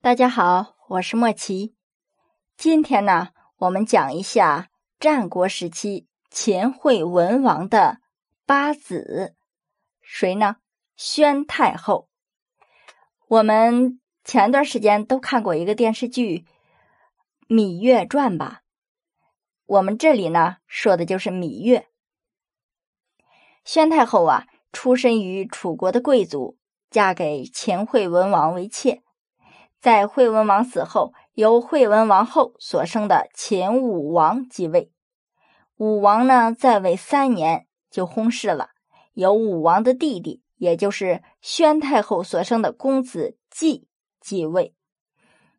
大家好，我是莫奇。今天呢，我们讲一下战国时期秦惠文王的八子，谁呢？宣太后。我们前段时间都看过一个电视剧《芈月传》吧？我们这里呢说的就是芈月。宣太后啊，出身于楚国的贵族，嫁给秦惠文王为妾。在惠文王死后，由惠文王后所生的秦武王继位。武王呢，在位三年就薨逝了，由武王的弟弟，也就是宣太后所生的公子季继位，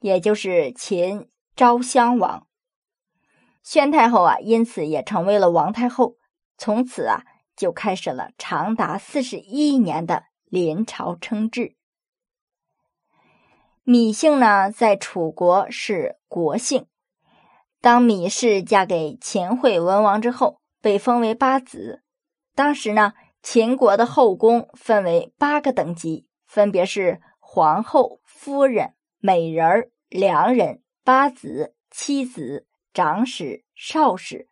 也就是秦昭襄王。宣太后啊，因此也成为了王太后。从此啊，就开始了长达四十一年的临朝称制。芈姓呢，在楚国是国姓。当芈氏嫁给秦惠文王之后，被封为八子。当时呢，秦国的后宫分为八个等级，分别是皇后、夫人、美人、良人、八子、妻子、长史、少史。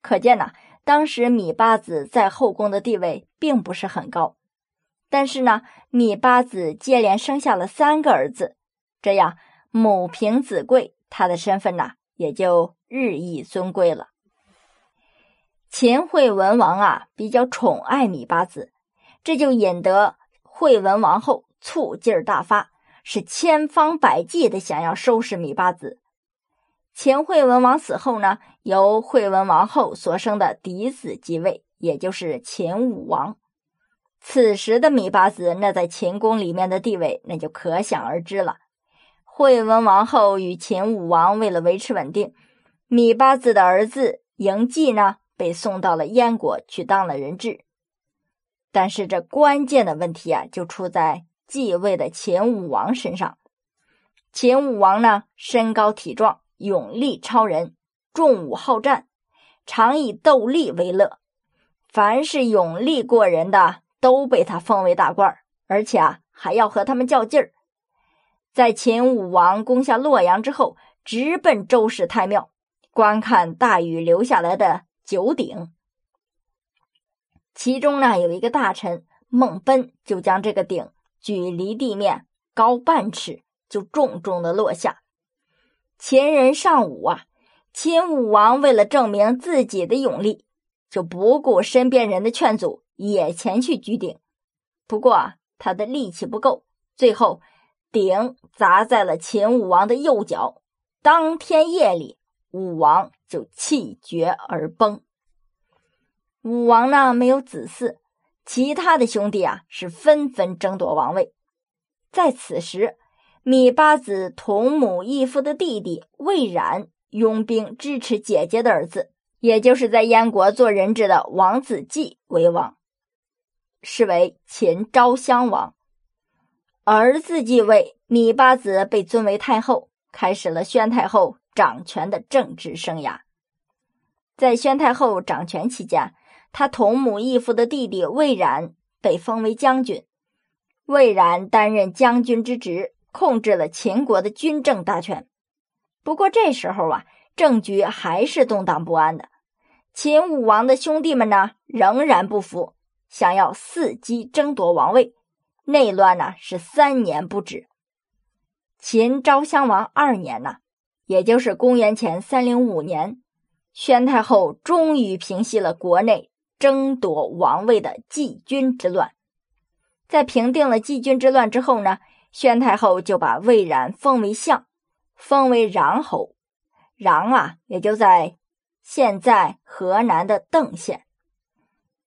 可见呢，当时芈八子在后宫的地位并不是很高。但是呢，芈八子接连生下了三个儿子，这样母凭子贵，他的身份呢也就日益尊贵了。秦惠文王啊比较宠爱芈八子，这就引得惠文王后醋劲儿大发，是千方百计的想要收拾芈八子。秦惠文王死后呢，由惠文王后所生的嫡子继位，也就是秦武王。此时的芈八子，那在秦宫里面的地位，那就可想而知了。惠文王后与秦武王为了维持稳定，芈八子的儿子嬴稷呢，被送到了燕国去当了人质。但是这关键的问题啊，就出在继位的秦武王身上。秦武王呢，身高体壮，勇力超人，重武好战，常以斗力为乐。凡是勇力过人的。都被他封为大官而且啊还要和他们较劲儿。在秦武王攻下洛阳之后，直奔周氏太庙观看大禹留下来的九鼎。其中呢有一个大臣孟贲，就将这个鼎举离地面高半尺，就重重的落下。秦人尚武啊，秦武王为了证明自己的勇力，就不顾身边人的劝阻。也前去举鼎，不过他的力气不够，最后鼎砸在了秦武王的右脚。当天夜里，武王就气绝而崩。武王呢没有子嗣，其他的兄弟啊是纷纷争夺王位。在此时，芈八子同母异父的弟弟魏冉拥兵支持姐姐的儿子，也就是在燕国做人质的王子季为王。是为秦昭襄王，儿子继位，芈八子被尊为太后，开始了宣太后掌权的政治生涯。在宣太后掌权期间，她同母异父的弟弟魏冉被封为将军，魏冉担任将军之职，控制了秦国的军政大权。不过这时候啊，政局还是动荡不安的，秦武王的兄弟们呢，仍然不服。想要伺机争夺王位，内乱呢是三年不止。秦昭襄王二年呢，也就是公元前三零五年，宣太后终于平息了国内争夺王位的季军之乱。在平定了季军之乱之后呢，宣太后就把魏冉封为相，封为穰侯。穰啊，也就在现在河南的邓县。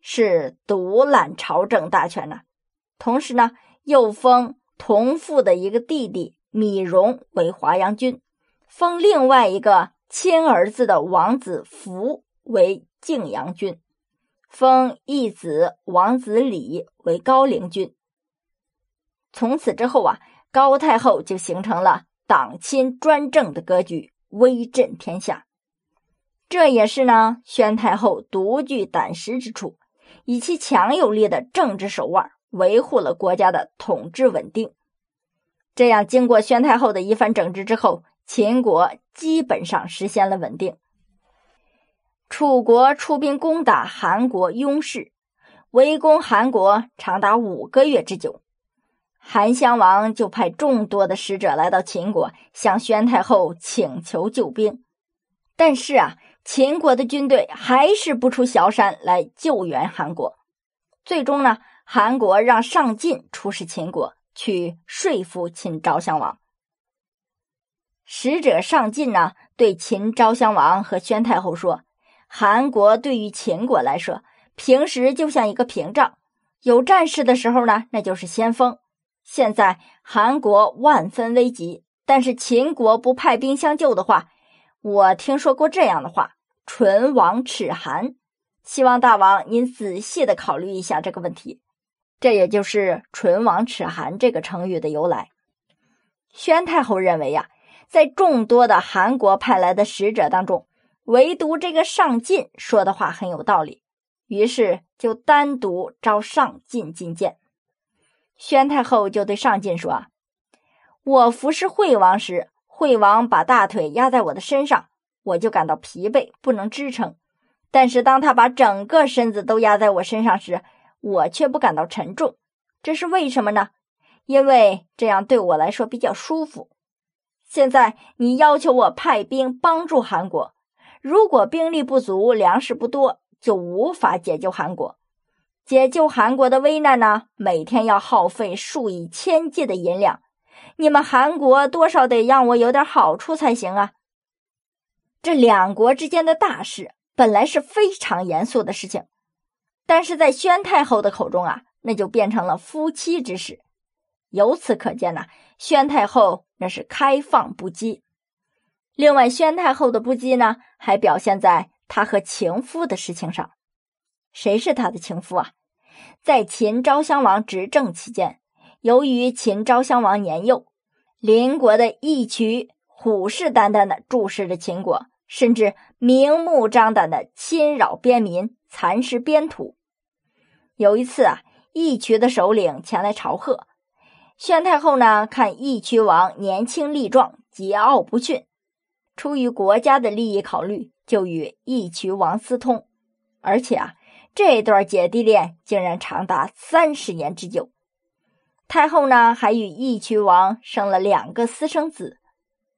是独揽朝政大权呢，同时呢，又封同父的一个弟弟芈戎为华阳君，封另外一个亲儿子的王子福为晋阳君，封义子王子礼为高陵君。从此之后啊，高太后就形成了党亲专政的格局，威震天下。这也是呢，宣太后独具胆识之处。以其强有力的政治手腕，维护了国家的统治稳定。这样，经过宣太后的一番整治之后，秦国基本上实现了稳定。楚国出兵攻打韩国雍氏，围攻韩国长达五个月之久。韩襄王就派众多的使者来到秦国，向宣太后请求救兵。但是啊，秦国的军队还是不出萧山来救援韩国。最终呢，韩国让上晋出使秦国，去说服秦昭襄王。使者上晋呢，对秦昭襄王和宣太后说。韩国对于秦国来说，平时就像一个屏障，有战事的时候呢，那就是先锋。现在韩国万分危急，但是秦国不派兵相救的话，我听说过这样的话：“唇亡齿寒。”希望大王您仔细的考虑一下这个问题。这也就是“唇亡齿寒”这个成语的由来。宣太后认为呀，在众多的韩国派来的使者当中，唯独这个上进说的话很有道理，于是就单独召上进觐见。宣太后就对上进说：“我服侍惠王时，惠王把大腿压在我的身上，我就感到疲惫，不能支撑；但是当他把整个身子都压在我身上时，我却不感到沉重。这是为什么呢？因为这样对我来说比较舒服。现在你要求我派兵帮助韩国。”如果兵力不足，粮食不多，就无法解救韩国。解救韩国的危难呢？每天要耗费数以千计的银两。你们韩国多少得让我有点好处才行啊！这两国之间的大事本来是非常严肃的事情，但是在宣太后的口中啊，那就变成了夫妻之事。由此可见呐，宣太后那是开放不羁。另外，宣太后的不羁呢，还表现在她和情夫的事情上。谁是她的情夫啊？在秦昭襄王执政期间，由于秦昭襄王年幼，邻国的义渠虎视眈眈的注视着秦国，甚至明目张胆的侵扰边民、蚕食边土。有一次啊，义渠的首领前来朝贺，宣太后呢，看义渠王年轻力壮，桀骜不驯。出于国家的利益考虑，就与义渠王私通，而且啊，这段姐弟恋竟然长达三十年之久。太后呢，还与义渠王生了两个私生子。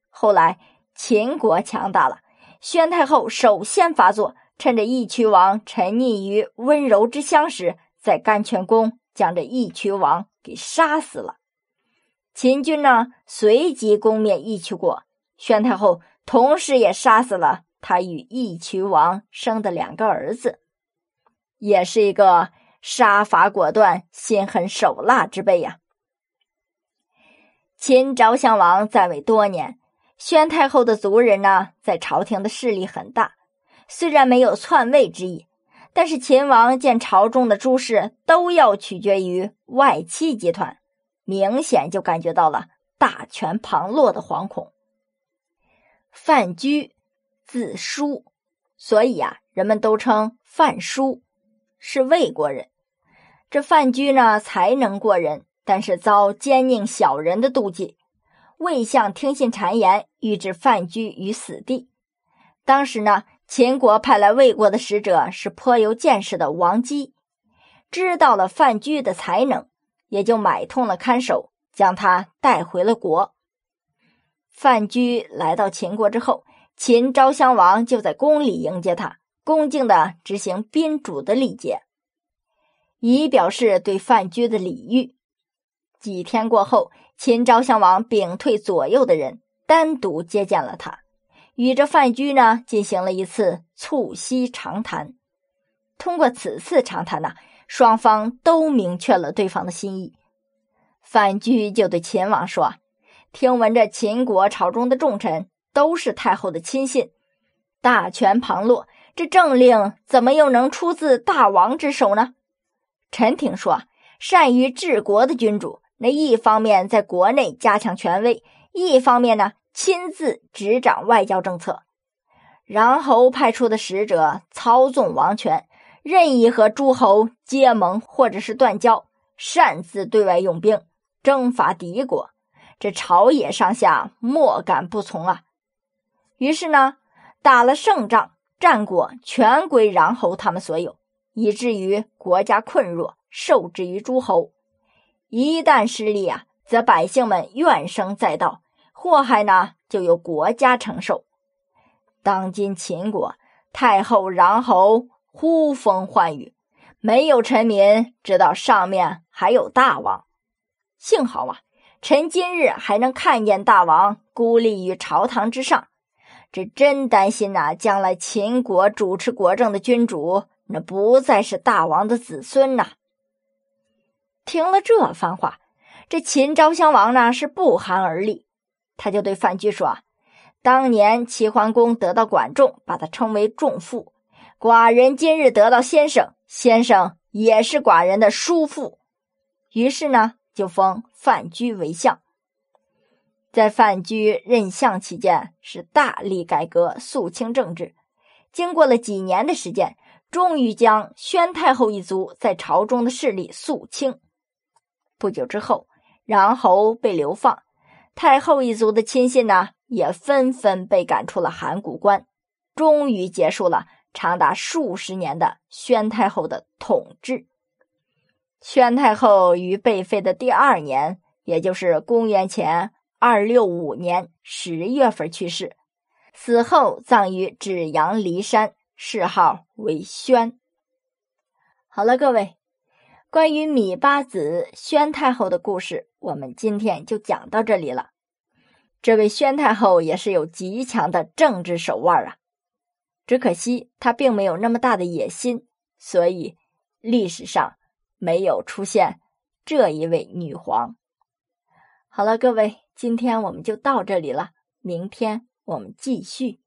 后来秦国强大了，宣太后首先发作，趁着义渠王沉溺于温柔之乡时，在甘泉宫将这义渠王给杀死了。秦军呢，随即攻灭义渠国，宣太后。同时，也杀死了他与义渠王生的两个儿子，也是一个杀伐果断、心狠手辣之辈呀。秦昭襄王在位多年，宣太后的族人呢，在朝廷的势力很大。虽然没有篡位之意，但是秦王见朝中的诸事都要取决于外戚集团，明显就感觉到了大权旁落的惶恐。范雎，字叔，所以啊，人们都称范叔，是魏国人。这范雎呢，才能过人，但是遭奸佞小人的妒忌。魏相听信谗言，欲置范雎于死地。当时呢，秦国派来魏国的使者是颇有见识的王姬，知道了范雎的才能，也就买通了看守，将他带回了国。范雎来到秦国之后，秦昭襄王就在宫里迎接他，恭敬的执行宾主的礼节，以表示对范雎的礼遇。几天过后，秦昭襄王屏退左右的人，单独接见了他，与这范雎呢进行了一次促膝长谈。通过此次长谈呢，双方都明确了对方的心意。范雎就对秦王说。听闻这秦国朝中的重臣都是太后的亲信，大权旁落，这政令怎么又能出自大王之手呢？陈廷说，善于治国的君主，那一方面在国内加强权威，一方面呢亲自执掌外交政策，然后派出的使者操纵王权，任意和诸侯结盟或者是断交，擅自对外用兵，征伐敌国。这朝野上下莫敢不从啊。于是呢，打了胜仗，战果全归穰侯他们所有，以至于国家困弱，受制于诸侯。一旦失利啊，则百姓们怨声载道，祸害呢就由国家承受。当今秦国太后、穰侯呼风唤雨，没有臣民知道上面还有大王。幸好啊，臣今日还能看见大王孤立于朝堂之上。这真担心呐，将来秦国主持国政的君主，那不再是大王的子孙呐。听了这番话，这秦昭襄王呢是不寒而栗，他就对范雎说：“当年齐桓公得到管仲，把他称为仲父；寡人今日得到先生，先生也是寡人的叔父。”于是呢，就封范雎为相。在范雎任相期间，是大力改革肃清政治。经过了几年的时间，终于将宣太后一族在朝中的势力肃清。不久之后，穰侯被流放，太后一族的亲信呢，也纷纷被赶出了函谷关。终于结束了长达数十年的宣太后的统治。宣太后于被废的第二年，也就是公元前。二六五年十月份去世，死后葬于芷阳骊山，谥号为宣。好了，各位，关于芈八子宣太后的故事，我们今天就讲到这里了。这位宣太后也是有极强的政治手腕啊，只可惜她并没有那么大的野心，所以历史上没有出现这一位女皇。好了，各位。今天我们就到这里了，明天我们继续。